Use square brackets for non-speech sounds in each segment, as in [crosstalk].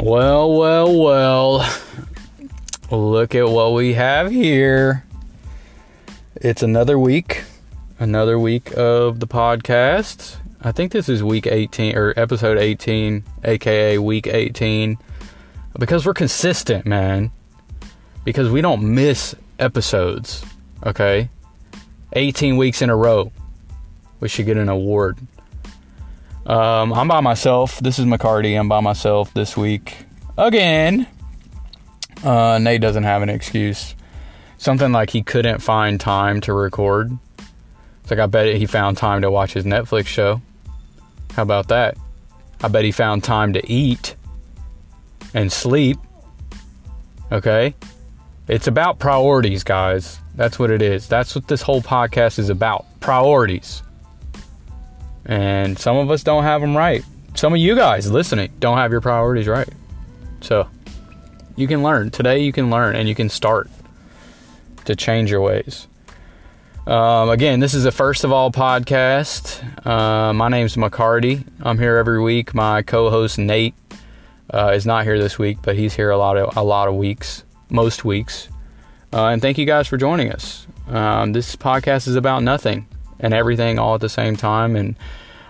Well, well, well. Look at what we have here. It's another week, another week of the podcast. I think this is week 18 or episode 18, aka week 18, because we're consistent, man. Because we don't miss episodes, okay? 18 weeks in a row. We should get an award. Um, I'm by myself. This is McCarty. I'm by myself this week again. Uh, Nate doesn't have an excuse. Something like he couldn't find time to record. It's like I bet he found time to watch his Netflix show. How about that? I bet he found time to eat and sleep. Okay? It's about priorities, guys. That's what it is. That's what this whole podcast is about. Priorities. And some of us don't have them right. Some of you guys listening don't have your priorities right. So you can learn. Today you can learn and you can start to change your ways. Um, again, this is a first of all podcast. Uh, my name's McCarty. I'm here every week. My co-host Nate uh, is not here this week, but he's here a lot of a lot of weeks, most weeks. Uh, and thank you guys for joining us. Um, this podcast is about nothing and everything all at the same time. And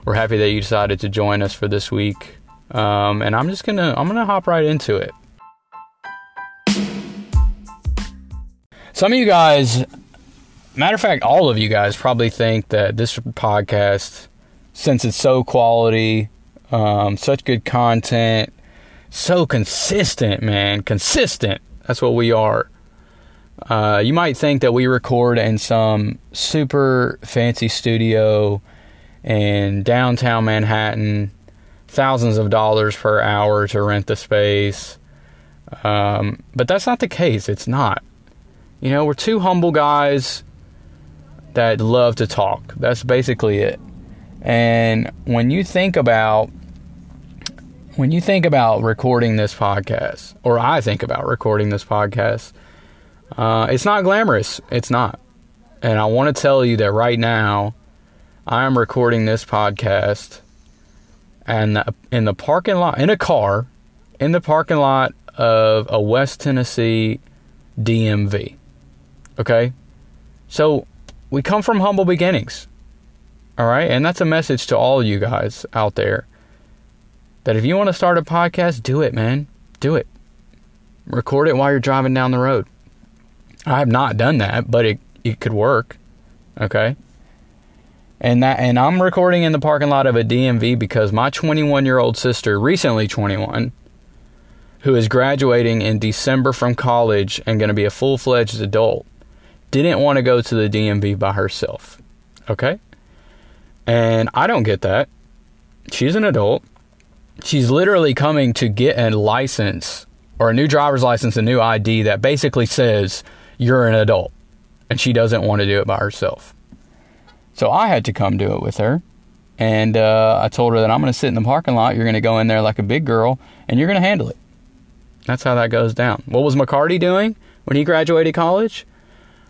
we're happy that you decided to join us for this week. Um, and I'm just gonna I'm gonna hop right into it. Some of you guys, matter of fact, all of you guys probably think that this podcast, since it's so quality, um, such good content, so consistent, man, consistent. That's what we are. Uh, you might think that we record in some super fancy studio in downtown Manhattan, thousands of dollars per hour to rent the space. Um, but that's not the case. It's not. You know, we're two humble guys that love to talk. That's basically it. And when you think about when you think about recording this podcast, or I think about recording this podcast, uh, it's not glamorous. It's not. And I want to tell you that right now, I am recording this podcast and uh, in the parking lot, in a car, in the parking lot of a West Tennessee DMV. Okay? So we come from humble beginnings. All right? And that's a message to all you guys out there that if you want to start a podcast, do it, man. Do it. Record it while you're driving down the road. I have not done that, but it, it could work. Okay? And that and I'm recording in the parking lot of a DMV because my 21-year-old sister, recently 21, who is graduating in December from college and going to be a full-fledged adult, didn't want to go to the DMV by herself. Okay? And I don't get that. She's an adult. She's literally coming to get a license or a new driver's license, a new ID that basically says you're an adult. And she doesn't want to do it by herself. So I had to come do it with her. And uh, I told her that I'm going to sit in the parking lot. You're going to go in there like a big girl and you're going to handle it. That's how that goes down. What was McCarty doing when he graduated college?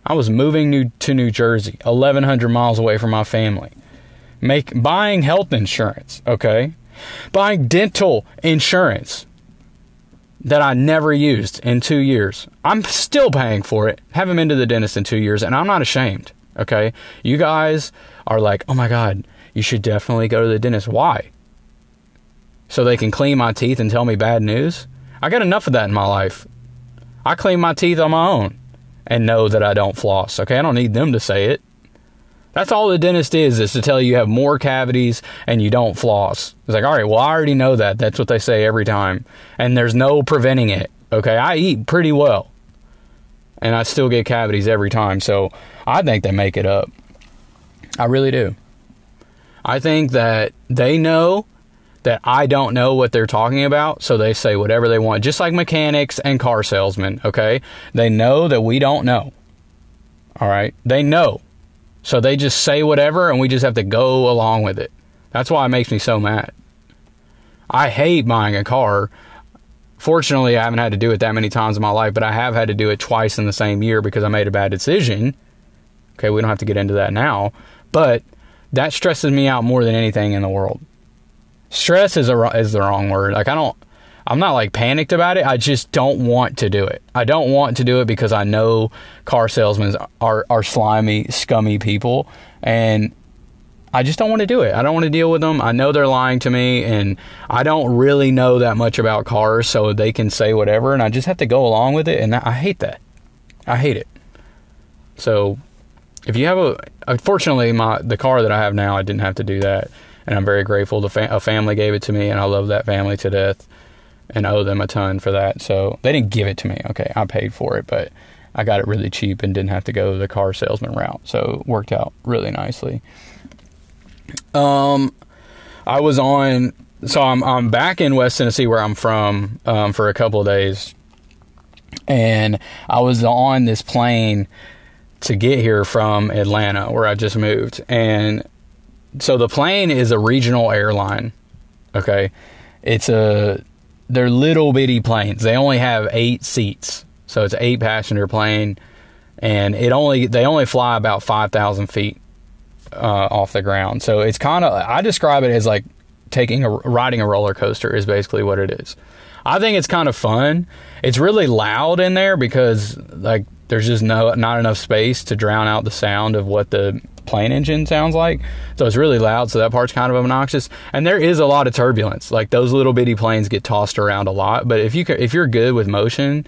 I was moving new, to New Jersey, 1,100 miles away from my family. Make, buying health insurance, okay? Buying dental insurance that I never used in two years. I'm still paying for it. Haven't been to the dentist in two years, and I'm not ashamed. Okay? You guys are like, oh my God, you should definitely go to the dentist. Why? So they can clean my teeth and tell me bad news? I got enough of that in my life. I clean my teeth on my own and know that I don't floss. Okay? I don't need them to say it. That's all the dentist is, is to tell you you have more cavities and you don't floss. It's like, all right, well, I already know that. That's what they say every time. And there's no preventing it. Okay. I eat pretty well. And I still get cavities every time. So I think they make it up. I really do. I think that they know that I don't know what they're talking about, so they say whatever they want, just like mechanics and car salesmen, okay? They know that we don't know. All right? They know. So they just say whatever and we just have to go along with it. That's why it makes me so mad. I hate buying a car. Fortunately, I haven't had to do it that many times in my life, but I have had to do it twice in the same year because I made a bad decision. Okay, we don't have to get into that now, but that stresses me out more than anything in the world. Stress is a is the wrong word. Like I don't I'm not like panicked about it. I just don't want to do it. I don't want to do it because I know car salesmen are are slimy, scummy people, and I just don't want to do it. I don't want to deal with them. I know they're lying to me, and I don't really know that much about cars, so they can say whatever, and I just have to go along with it. And I hate that. I hate it. So, if you have a, uh, unfortunately, my the car that I have now, I didn't have to do that, and I'm very grateful. The fa- a family gave it to me, and I love that family to death and owe them a ton for that. So they didn't give it to me. Okay, I paid for it, but I got it really cheap and didn't have to go the car salesman route. So it worked out really nicely. Um, I was on. So I'm I'm back in West Tennessee where I'm from um, for a couple of days, and I was on this plane to get here from Atlanta where I just moved, and so the plane is a regional airline. Okay, it's a they're little bitty planes. They only have eight seats, so it's an eight passenger plane, and it only they only fly about five thousand feet uh, off the ground. So it's kind of I describe it as like taking a riding a roller coaster is basically what it is. I think it's kind of fun. It's really loud in there because like there's just no not enough space to drown out the sound of what the plane engine sounds like. So it's really loud. So that part's kind of obnoxious. And there is a lot of turbulence. Like those little bitty planes get tossed around a lot. But if you if you're good with motion,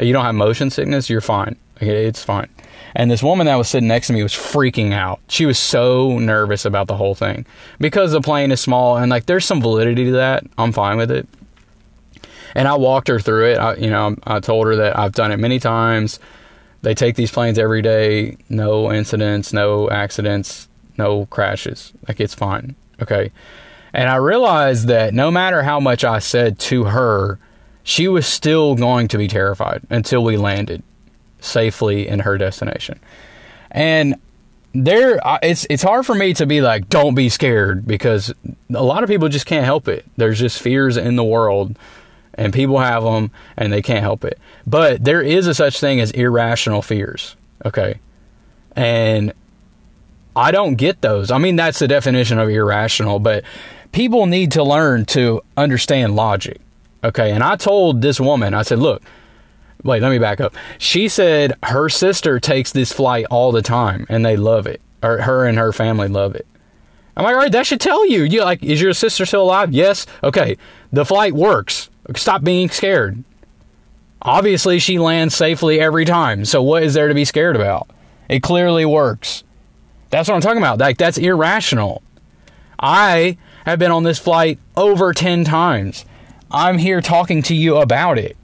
you don't have motion sickness, you're fine. It's fine. And this woman that was sitting next to me was freaking out. She was so nervous about the whole thing because the plane is small and like there's some validity to that. I'm fine with it. And I walked her through it. I, you know, I told her that I've done it many times. They take these planes every day, no incidents, no accidents, no crashes. Like it's fine. Okay. And I realized that no matter how much I said to her, she was still going to be terrified until we landed safely in her destination. And there it's it's hard for me to be like don't be scared because a lot of people just can't help it. There's just fears in the world and people have them and they can't help it. But there is a such thing as irrational fears, okay? And I don't get those. I mean, that's the definition of irrational, but people need to learn to understand logic, okay? And I told this woman, I said, look, wait, let me back up. She said her sister takes this flight all the time and they love it, or her and her family love it. I'm like, all right, that should tell you. You like, is your sister still alive? Yes. Okay, the flight works. Stop being scared. Obviously, she lands safely every time. So what is there to be scared about? It clearly works. That's what I'm talking about. Like that's irrational. I have been on this flight over 10 times. I'm here talking to you about it.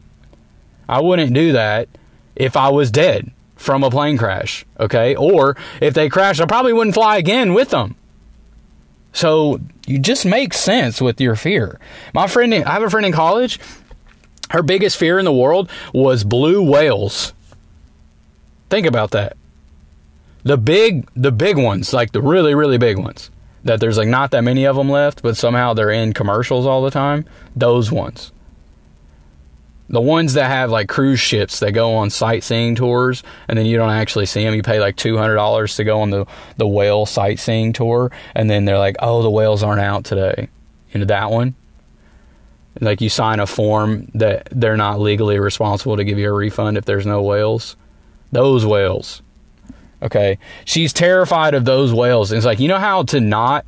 I wouldn't do that if I was dead from a plane crash, okay? Or if they crashed, I probably wouldn't fly again with them. So you just make sense with your fear. My friend, I have a friend in college. Her biggest fear in the world was blue whales. Think about that. The big, the big ones, like the really, really big ones, that there's like not that many of them left, but somehow they're in commercials all the time. Those ones the ones that have like cruise ships that go on sightseeing tours and then you don't actually see them you pay like $200 to go on the, the whale sightseeing tour and then they're like oh the whales aren't out today. Know that one? Like you sign a form that they're not legally responsible to give you a refund if there's no whales? Those whales. Okay? She's terrified of those whales. And it's like you know how to not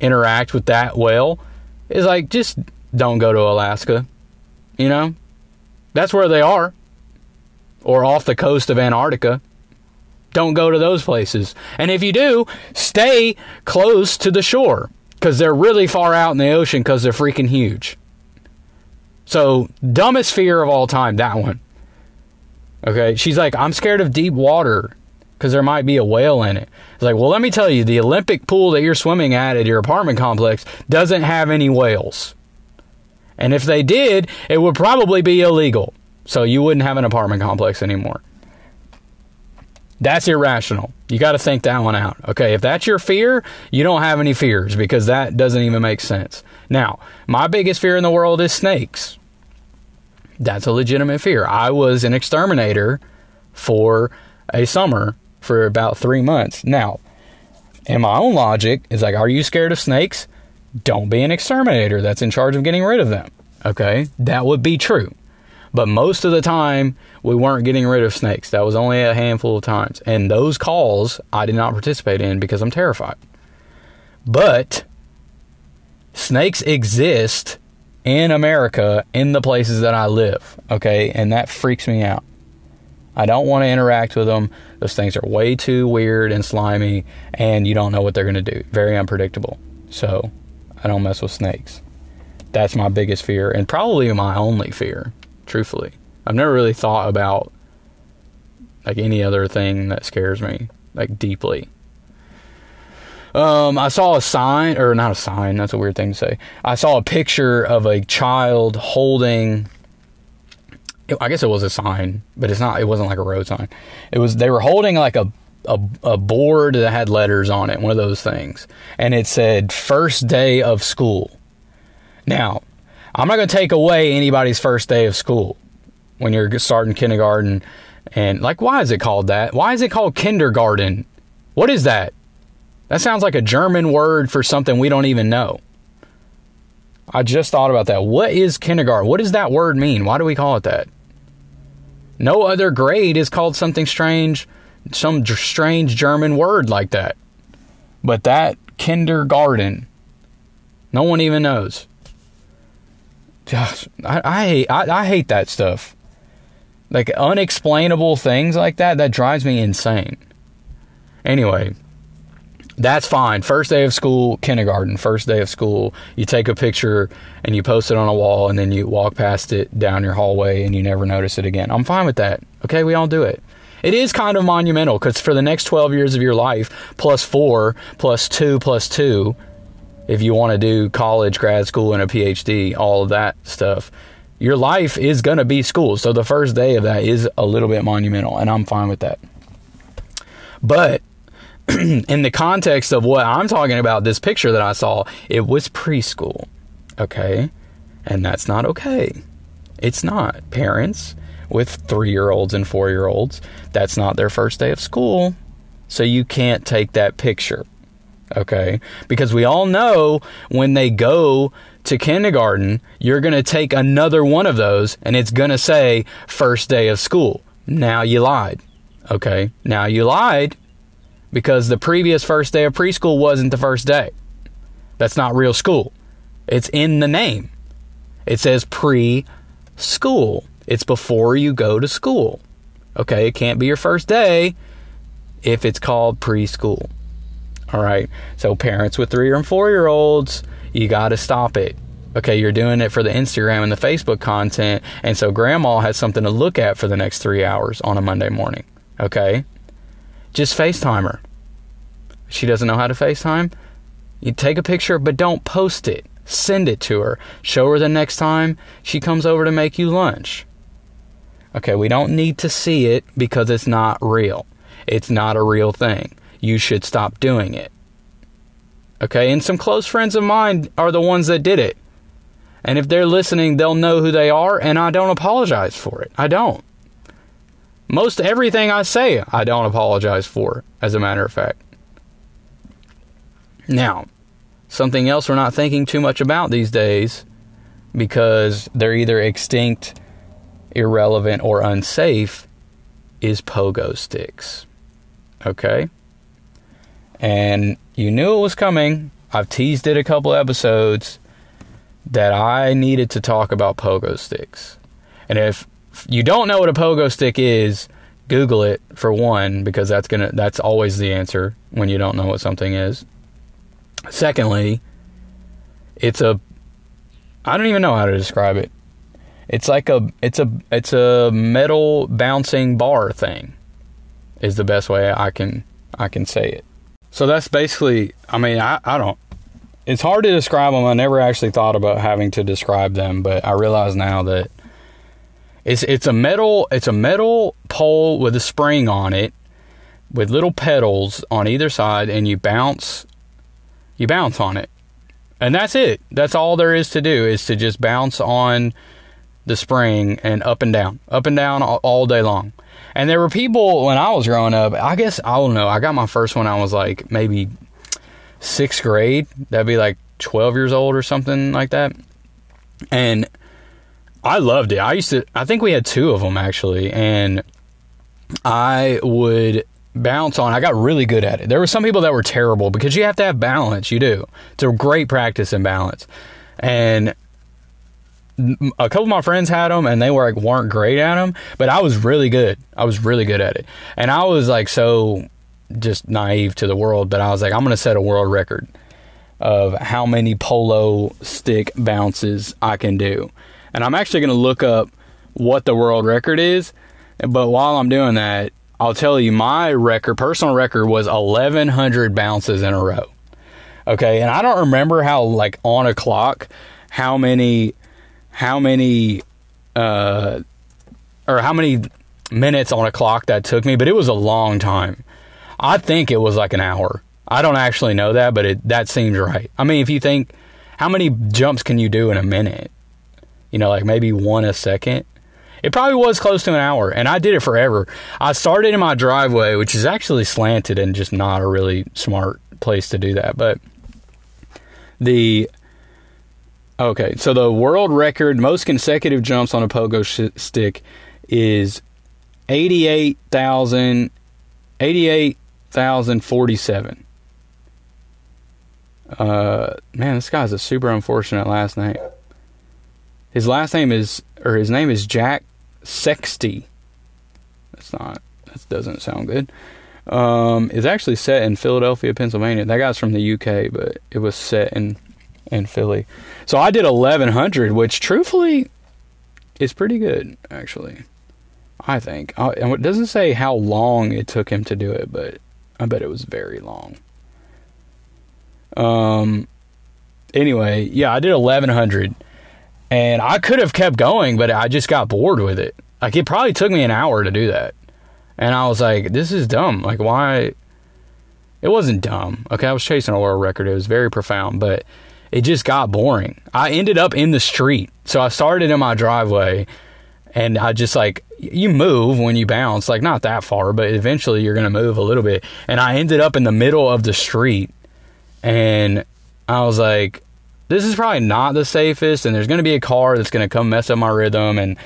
interact with that whale? Is like just don't go to alaska you know, that's where they are. Or off the coast of Antarctica. Don't go to those places. And if you do, stay close to the shore because they're really far out in the ocean because they're freaking huge. So, dumbest fear of all time, that one. Okay, she's like, I'm scared of deep water because there might be a whale in it. It's like, well, let me tell you, the Olympic pool that you're swimming at at your apartment complex doesn't have any whales. And if they did, it would probably be illegal. So you wouldn't have an apartment complex anymore. That's irrational. You got to think that one out. Okay, if that's your fear, you don't have any fears because that doesn't even make sense. Now, my biggest fear in the world is snakes. That's a legitimate fear. I was an exterminator for a summer for about three months. Now, in my own logic, is like, are you scared of snakes? Don't be an exterminator that's in charge of getting rid of them. Okay, that would be true. But most of the time, we weren't getting rid of snakes. That was only a handful of times. And those calls I did not participate in because I'm terrified. But snakes exist in America in the places that I live. Okay, and that freaks me out. I don't want to interact with them. Those things are way too weird and slimy, and you don't know what they're going to do. Very unpredictable. So, I don't mess with snakes. That's my biggest fear, and probably my only fear, truthfully. I've never really thought about like any other thing that scares me like deeply. Um, I saw a sign, or not a sign. That's a weird thing to say. I saw a picture of a child holding I guess it was a sign, but it's not. It wasn't like a road sign. It was. They were holding like a a, a board that had letters on it, one of those things, and it said "First Day of School." Now, I'm not going to take away anybody's first day of school when you're starting kindergarten, and like, why is it called that? Why is it called kindergarten? What is that? That sounds like a German word for something we don't even know. I just thought about that. What is kindergarten? What does that word mean? Why do we call it that? No other grade is called something strange, some strange German word like that. But that kindergarten, no one even knows. Gosh, I, hate I, I hate that stuff. Like unexplainable things like that. That drives me insane. Anyway, that's fine. First day of school, kindergarten, first day of school, you take a picture and you post it on a wall and then you walk past it down your hallway and you never notice it again. I'm fine with that. Okay, we all do it. It is kind of monumental because for the next 12 years of your life, plus four, plus two, plus two, if you want to do college, grad school, and a PhD, all of that stuff, your life is going to be school. So the first day of that is a little bit monumental, and I'm fine with that. But [clears throat] in the context of what I'm talking about, this picture that I saw, it was preschool. Okay? And that's not okay. It's not. Parents with three year olds and four year olds, that's not their first day of school. So you can't take that picture. Okay? Because we all know when they go to kindergarten, you're going to take another one of those and it's going to say first day of school. Now you lied. Okay? Now you lied because the previous first day of preschool wasn't the first day. That's not real school. It's in the name. It says pre school. It's before you go to school. Okay, it can't be your first day if it's called preschool. All right, so parents with three and four year olds, you got to stop it. Okay, you're doing it for the Instagram and the Facebook content, and so grandma has something to look at for the next three hours on a Monday morning. Okay, just FaceTime her. She doesn't know how to FaceTime. You take a picture, but don't post it. Send it to her. Show her the next time she comes over to make you lunch. Okay, we don't need to see it because it's not real. It's not a real thing. You should stop doing it. Okay, and some close friends of mine are the ones that did it. And if they're listening, they'll know who they are, and I don't apologize for it. I don't. Most everything I say, I don't apologize for, as a matter of fact. Now, something else we're not thinking too much about these days because they're either extinct, irrelevant, or unsafe is pogo sticks. Okay? And you knew it was coming. I've teased it a couple episodes that I needed to talk about pogo sticks. And if you don't know what a pogo stick is, Google it for one because that's going to that's always the answer when you don't know what something is. Secondly, it's a I don't even know how to describe it. It's like a it's a it's a metal bouncing bar thing is the best way I can I can say it. So that's basically I mean I, I don't it's hard to describe them. I never actually thought about having to describe them, but I realize now that it's it's a metal it's a metal pole with a spring on it with little pedals on either side and you bounce you bounce on it. And that's it. That's all there is to do is to just bounce on the spring and up and down, up and down all, day long. And there were people when I was growing up, I guess I don't know, I got my first one I was like maybe 6th grade. That'd be like 12 years old or something like that. And I loved it. I used to. I think we had two of them actually, and I would bounce on. I got really good at it. There were some people that were terrible because you have to have balance. You do. It's a great practice in balance, and a couple of my friends had them and they were like weren't great at them, but I was really good. I was really good at it, and I was like so just naive to the world, but I was like, I'm gonna set a world record of how many pogo stick bounces I can do, and I'm actually gonna look up what the world record is. But while I'm doing that, I'll tell you my record, personal record was 1100 bounces in a row. Okay, and I don't remember how like on a clock how many how many uh or how many minutes on a clock that took me, but it was a long time. I think it was like an hour. I don't actually know that, but it that seems right. I mean, if you think how many jumps can you do in a minute? You know, like maybe one a second. It probably was close to an hour, and I did it forever. I started in my driveway, which is actually slanted and just not a really smart place to do that. But the okay, so the world record most consecutive jumps on a pogo sh- stick is 88,000 88,047. Uh, man, this guy's a super unfortunate last name. His last name is, or his name is Jack Sexty. That's not. That doesn't sound good. Um, it's actually set in Philadelphia, Pennsylvania. That guy's from the UK, but it was set in in Philly. So I did 1100, which truthfully is pretty good, actually. I think. And it doesn't say how long it took him to do it, but I bet it was very long. Um. Anyway, yeah, I did 1100 and I could have kept going, but I just got bored with it. Like it probably took me an hour to do that. And I was like, this is dumb. Like why it wasn't dumb. Okay, I was chasing a world record. It was very profound, but it just got boring. I ended up in the street. So I started in my driveway and I just like you move when you bounce, like not that far, but eventually you're going to move a little bit. And I ended up in the middle of the street and I was like this is probably not the safest, and there's going to be a car that's going to come mess up my rhythm, and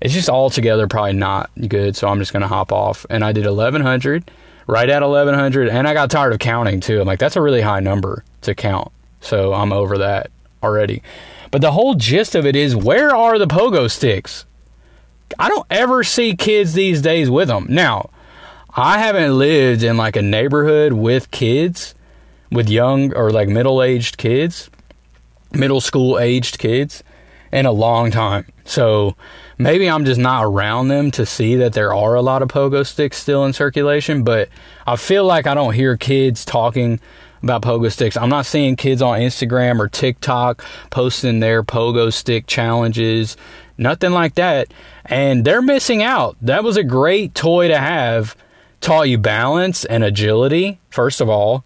it's just altogether probably not good. So I'm just going to hop off. And I did 1100, right at 1100, and I got tired of counting too. I'm like, that's a really high number to count. So I'm over that already. But the whole gist of it is where are the pogo sticks? I don't ever see kids these days with them. Now, I haven't lived in like a neighborhood with kids, with young or like middle aged kids middle school aged kids in a long time. So maybe I'm just not around them to see that there are a lot of pogo sticks still in circulation, but I feel like I don't hear kids talking about pogo sticks. I'm not seeing kids on Instagram or TikTok posting their pogo stick challenges, nothing like that. And they're missing out. That was a great toy to have. Taught you balance and agility, first of all.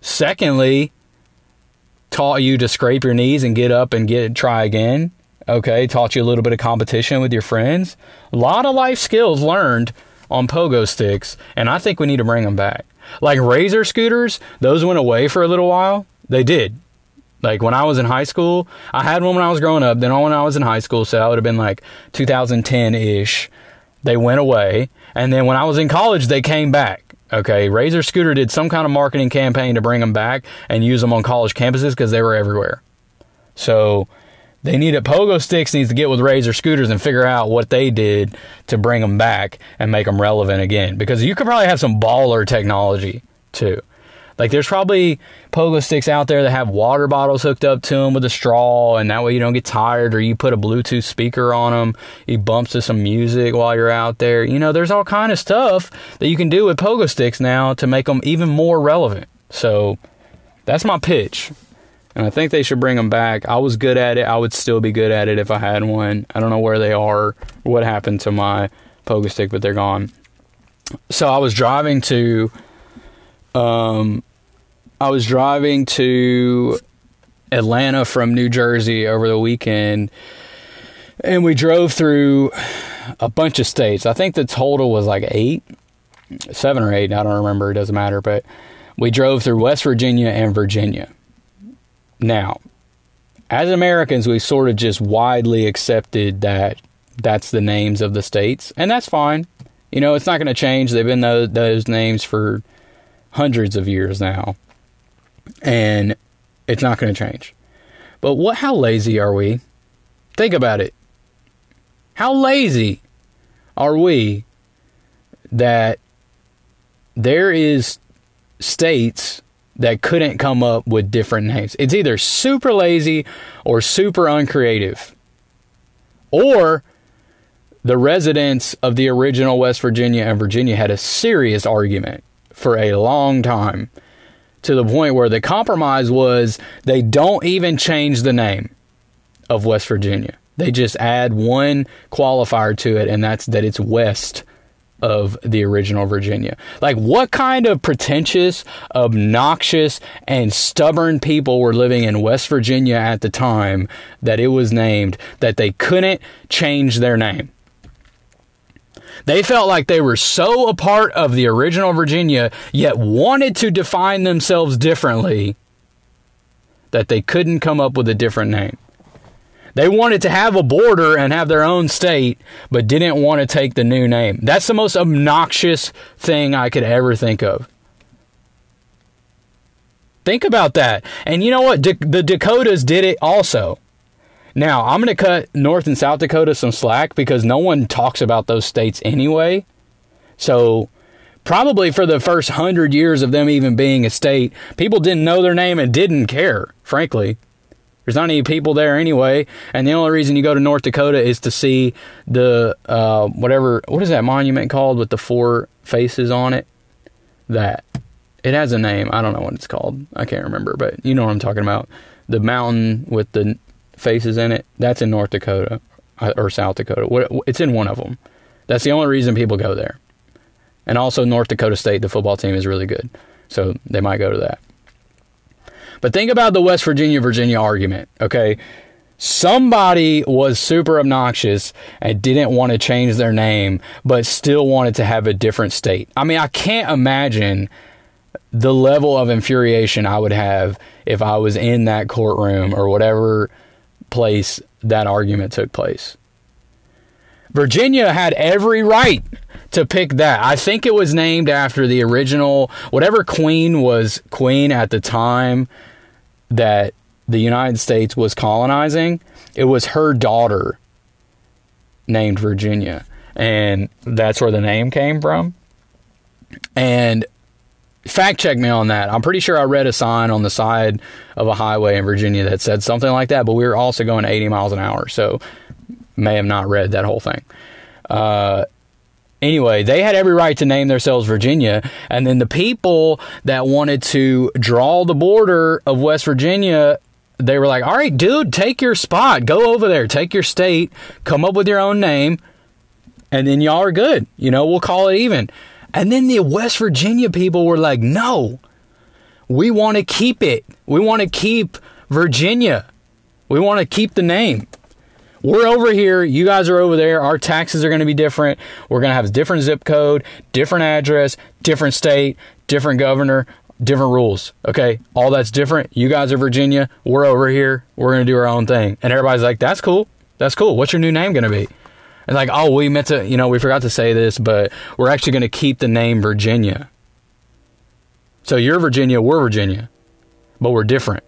Secondly, taught you to scrape your knees and get up and get try again. Okay, taught you a little bit of competition with your friends. A lot of life skills learned on pogo sticks, and I think we need to bring them back. Like razor scooters, those went away for a little while. They did. Like when I was in high school, I had one when I was growing up. Then when I was in high school, so that would have been like 2010 ish. They went away, and then when I was in college, they came back. Okay, Razor Scooter did some kind of marketing campaign to bring them back and use them on college campuses because they were everywhere. So they needed Pogo Sticks needs to get with Razor Scooters and figure out what they did to bring them back and make them relevant again. Because you could probably have some baller technology too. Like there's probably pogo sticks out there that have water bottles hooked up to them with a straw, and that way you don't get tired. Or you put a Bluetooth speaker on them, you bump to some music while you're out there. You know, there's all kind of stuff that you can do with pogo sticks now to make them even more relevant. So that's my pitch. And I think they should bring them back. I was good at it. I would still be good at it if I had one. I don't know where they are, what happened to my pogo stick, but they're gone. So I was driving to um, I was driving to Atlanta from New Jersey over the weekend, and we drove through a bunch of states. I think the total was like eight, seven or eight. I don't remember. It doesn't matter. But we drove through West Virginia and Virginia. Now, as Americans, we sort of just widely accepted that that's the names of the states, and that's fine. You know, it's not going to change. They've been those, those names for hundreds of years now, and it's not going to change. But what? How lazy are we? Think about it. How lazy are we that there is states that couldn't come up with different names. It's either super lazy or super uncreative. Or the residents of the original West Virginia and Virginia had a serious argument for a long time to the point where the compromise was they don't even change the name of West Virginia. They just add one qualifier to it, and that's that it's West of the original Virginia. Like, what kind of pretentious, obnoxious, and stubborn people were living in West Virginia at the time that it was named that they couldn't change their name? They felt like they were so a part of the original Virginia, yet wanted to define themselves differently, that they couldn't come up with a different name. They wanted to have a border and have their own state, but didn't want to take the new name. That's the most obnoxious thing I could ever think of. Think about that. And you know what? the Dakotas did it also. Now, I'm going to cut North and South Dakota some slack because no one talks about those states anyway. So, probably for the first hundred years of them even being a state, people didn't know their name and didn't care, frankly. There's not any people there anyway, and the only reason you go to North Dakota is to see the uh, whatever what is that monument called with the four faces on it? That it has a name. I don't know what it's called. I can't remember, but you know what I'm talking about. The mountain with the faces in it. That's in North Dakota uh, or South Dakota. It's in one of them. That's the only reason people go there. And also North Dakota State, the football team is really good, so they might go to that. But think about the West Virginia Virginia argument, okay? Somebody was super obnoxious and didn't want to change their name, but still wanted to have a different state. I mean, I can't imagine the level of infuriation I would have if I was in that courtroom or whatever place that argument took place. Virginia had every right to pick that. I think it was named after the original, whatever queen was queen at the time that the United States was colonizing, it was her daughter named Virginia. And that's where the name came from. And fact check me on that. I'm pretty sure I read a sign on the side of a highway in Virginia that said something like that, but we were also going 80 miles an hour. So may have not read that whole thing. Uh, Anyway, they had every right to name themselves Virginia. And then the people that wanted to draw the border of West Virginia, they were like, all right, dude, take your spot. Go over there. Take your state. Come up with your own name. And then y'all are good. You know, we'll call it even. And then the West Virginia people were like, no, we want to keep it. We want to keep Virginia. We want to keep the name we're over here, you guys are over there, our taxes are going to be different. We're going to have a different zip code, different address, different state, different governor, different rules. Okay, all that's different. You guys are Virginia, we're over here, we're going to do our own thing. And everybody's like, that's cool. That's cool. What's your new name going to be? And like, oh, we meant to, you know, we forgot to say this, but we're actually going to keep the name Virginia. So you're Virginia, we're Virginia, but we're different.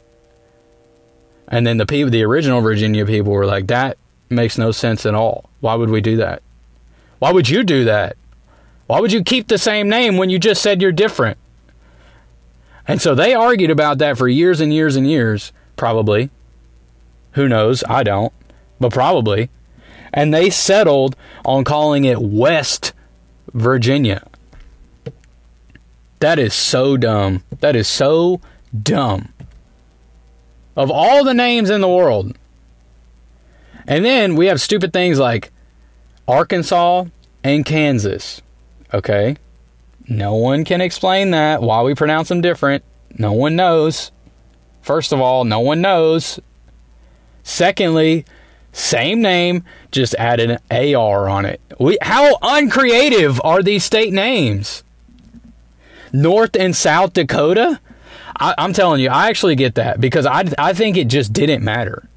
And then the people, the original Virginia people were like, that makes no sense at all. Why would we do that? Why would you do that? Why would you keep the same name when you just said you're different? And so they argued about that for years and years and years, probably. Who knows? I don't, but probably. And they settled on calling it West Virginia. That is so dumb. That is so dumb. Of all the names in the world, and then we have stupid things like Arkansas and Kansas. Okay? No one can explain that, why we pronounce them different. No one knows. First of all, no one knows. Secondly, same name, just add an AR on it. We, how uncreative are these state names? North and South Dakota? I, am telling you, I actually get that because I, I think it just didn't matter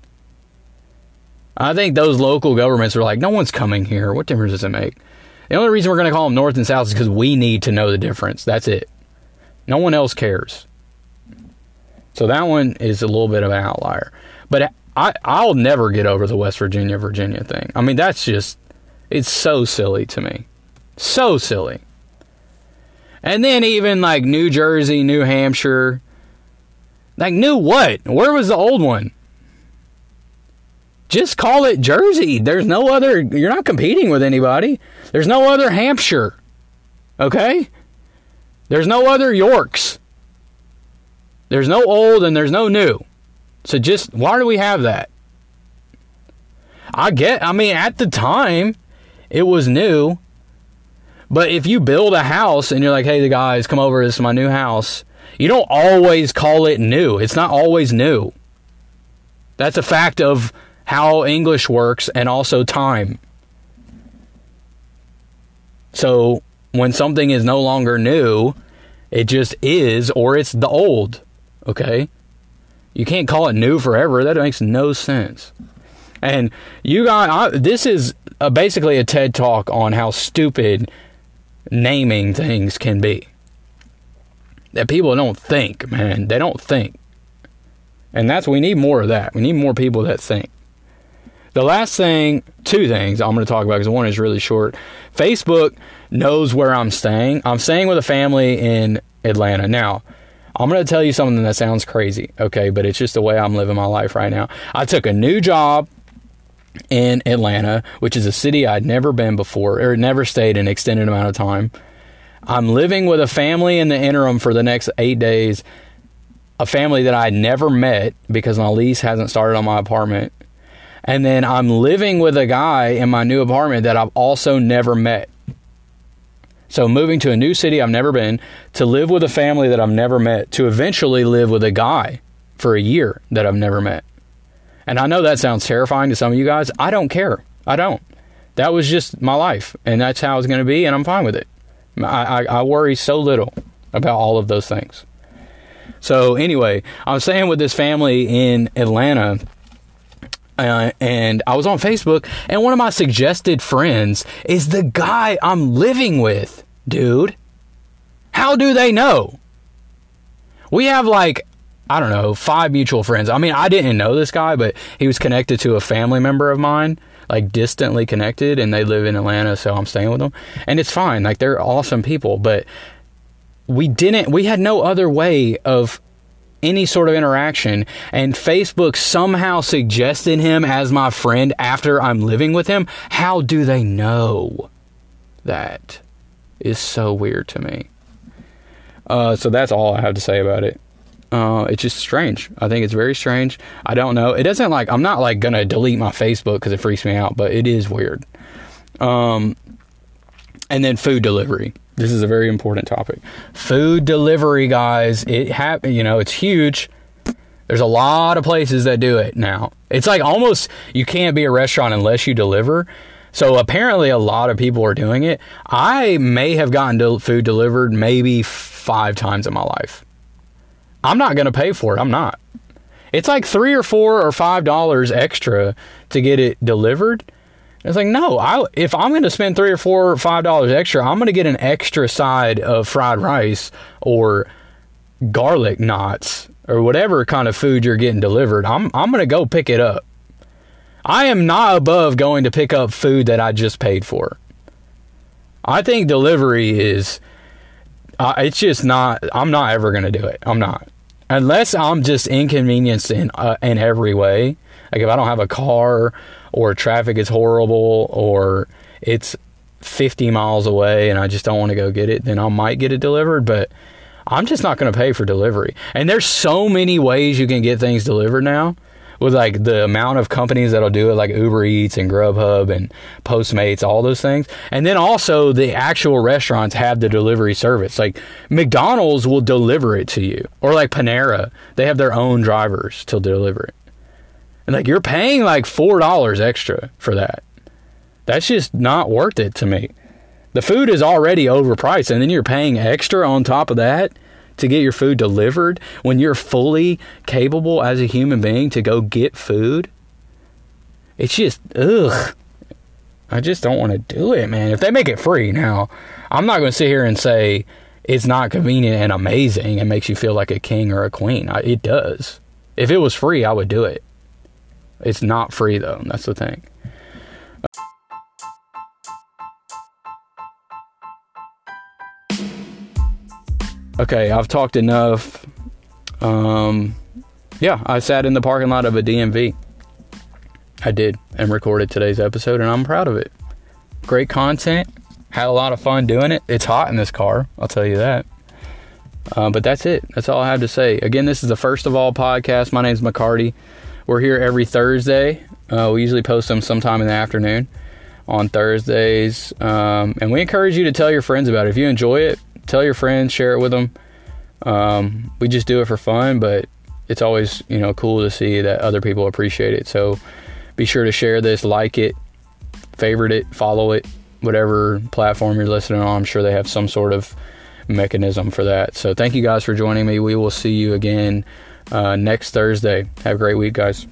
I think those local governments are like, no one's coming here. What difference does it make? The only reason we're going to call them north and south is because we need to know the difference. That's it. No one else cares. So that one is a little bit of an outlier. But I, I'll never get over the West Virginia, Virginia thing. I mean, that's just, it's so silly to me. So silly. And then even like New Jersey, New Hampshire. Like, new what? Where was the old one? Just call it Jersey. There's no other, you're not competing with anybody. There's no other Hampshire. Okay? There's no other Yorks. There's no old and there's no new. So just, why do we have that? I get, I mean, at the time, it was new. But if you build a house and you're like, hey, the guys, come over, this is my new house, you don't always call it new. It's not always new. That's a fact of how English works and also time. So when something is no longer new, it just is or it's the old. Okay? You can't call it new forever. That makes no sense. And you got this is a, basically a TED talk on how stupid naming things can be. That people don't think, man. They don't think. And that's we need more of that. We need more people that think. The last thing, two things I'm going to talk about because one is really short. Facebook knows where I'm staying. I'm staying with a family in Atlanta. Now, I'm going to tell you something that sounds crazy, okay, but it's just the way I'm living my life right now. I took a new job in Atlanta, which is a city I'd never been before or never stayed an extended amount of time. I'm living with a family in the interim for the next eight days, a family that I never met because my lease hasn't started on my apartment. And then I'm living with a guy in my new apartment that I've also never met. So moving to a new city I've never been, to live with a family that I've never met, to eventually live with a guy for a year that I've never met. And I know that sounds terrifying to some of you guys. I don't care. I don't. That was just my life, and that's how it's going to be, and I'm fine with it. I, I, I worry so little about all of those things. So anyway, I'm staying with this family in Atlanta uh, and I was on Facebook, and one of my suggested friends is the guy I'm living with, dude. How do they know? We have like, I don't know, five mutual friends. I mean, I didn't know this guy, but he was connected to a family member of mine, like distantly connected, and they live in Atlanta, so I'm staying with them. And it's fine, like, they're awesome people, but we didn't, we had no other way of any sort of interaction, and Facebook somehow suggested him as my friend after I'm living with him, how do they know? That is so weird to me. Uh, so that's all I have to say about it. Uh, it's just strange. I think it's very strange. I don't know. It doesn't like I'm not like gonna delete my Facebook because it freaks me out, but it is weird. Um, and then food delivery. This is a very important topic. Food delivery, guys. It hap- you know, it's huge. There's a lot of places that do it now. It's like almost you can't be a restaurant unless you deliver. So apparently a lot of people are doing it. I may have gotten food delivered maybe 5 times in my life. I'm not going to pay for it. I'm not. It's like 3 or 4 or 5 dollars extra to get it delivered it's like, no, I if I'm going to spend three or four or five dollars extra, I'm going to get an extra side of fried rice or garlic knots or whatever kind of food you're getting delivered. I'm I'm going to go pick it up. I am not above going to pick up food that I just paid for. I think delivery is uh, it's just not I'm not ever going to do it. I'm not. Unless I'm just inconvenienced in uh, in every way. Like if I don't have a car or traffic is horrible or it's 50 miles away and I just don't want to go get it, then I might get it delivered, but I'm just not going to pay for delivery. And there's so many ways you can get things delivered now with like the amount of companies that'll do it like Uber Eats and Grubhub and Postmates, all those things. And then also the actual restaurants have the delivery service. Like McDonald's will deliver it to you or like Panera, they have their own drivers to deliver it. And like you're paying like four dollars extra for that. That's just not worth it to me. The food is already overpriced, and then you're paying extra on top of that to get your food delivered when you're fully capable as a human being to go get food. It's just ugh. I just don't want to do it, man. If they make it free now, I'm not going to sit here and say it's not convenient and amazing and makes you feel like a king or a queen. I, it does. If it was free, I would do it. It's not free though. That's the thing. Okay, I've talked enough. Um, yeah, I sat in the parking lot of a DMV. I did and recorded today's episode, and I'm proud of it. Great content. Had a lot of fun doing it. It's hot in this car, I'll tell you that. Uh, but that's it. That's all I have to say. Again, this is the first of all podcast. My name's McCarty. We're here every Thursday. Uh, we usually post them sometime in the afternoon on Thursdays. Um, and we encourage you to tell your friends about it. If you enjoy it, tell your friends, share it with them. Um, we just do it for fun, but it's always you know cool to see that other people appreciate it. So be sure to share this, like it, favorite it, follow it, whatever platform you're listening on. I'm sure they have some sort of mechanism for that. So thank you guys for joining me. We will see you again uh, next Thursday. Have a great week, guys.